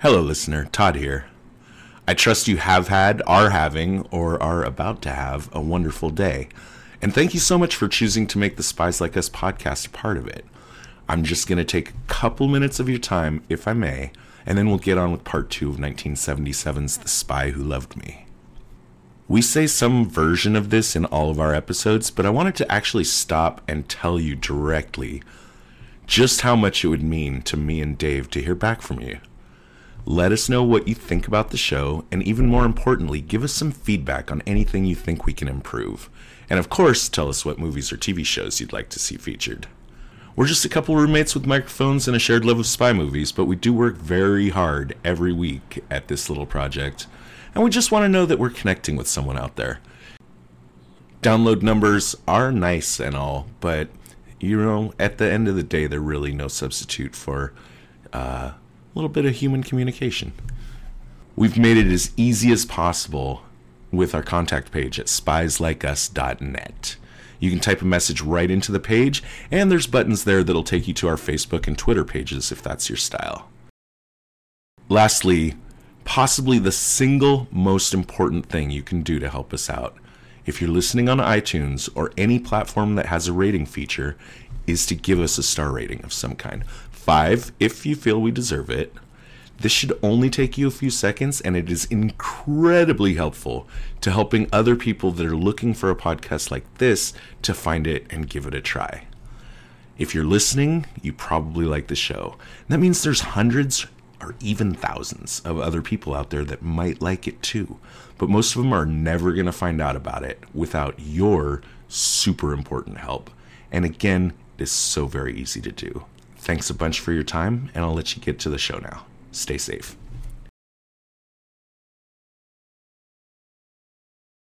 Hello, listener. Todd here. I trust you have had, are having, or are about to have a wonderful day. And thank you so much for choosing to make the Spies Like Us podcast a part of it. I'm just going to take a couple minutes of your time, if I may, and then we'll get on with part two of 1977's The Spy Who Loved Me. We say some version of this in all of our episodes, but I wanted to actually stop and tell you directly just how much it would mean to me and Dave to hear back from you. Let us know what you think about the show, and even more importantly, give us some feedback on anything you think we can improve. And of course, tell us what movies or TV shows you'd like to see featured. We're just a couple roommates with microphones and a shared love of spy movies, but we do work very hard every week at this little project, and we just want to know that we're connecting with someone out there. Download numbers are nice and all, but you know, at the end of the day, they're really no substitute for uh, little bit of human communication. We've made it as easy as possible with our contact page at spieslikeus.net. You can type a message right into the page, and there's buttons there that'll take you to our Facebook and Twitter pages if that's your style. Lastly, possibly the single most important thing you can do to help us out, if you're listening on iTunes or any platform that has a rating feature, is to give us a star rating of some kind five if you feel we deserve it. This should only take you a few seconds, and it is incredibly helpful to helping other people that are looking for a podcast like this to find it and give it a try. If you're listening, you probably like the show. That means there's hundreds or even thousands of other people out there that might like it too. But most of them are never going to find out about it without your super important help. And again, it is so very easy to do. Thanks a bunch for your time, and I'll let you get to the show now. Stay safe.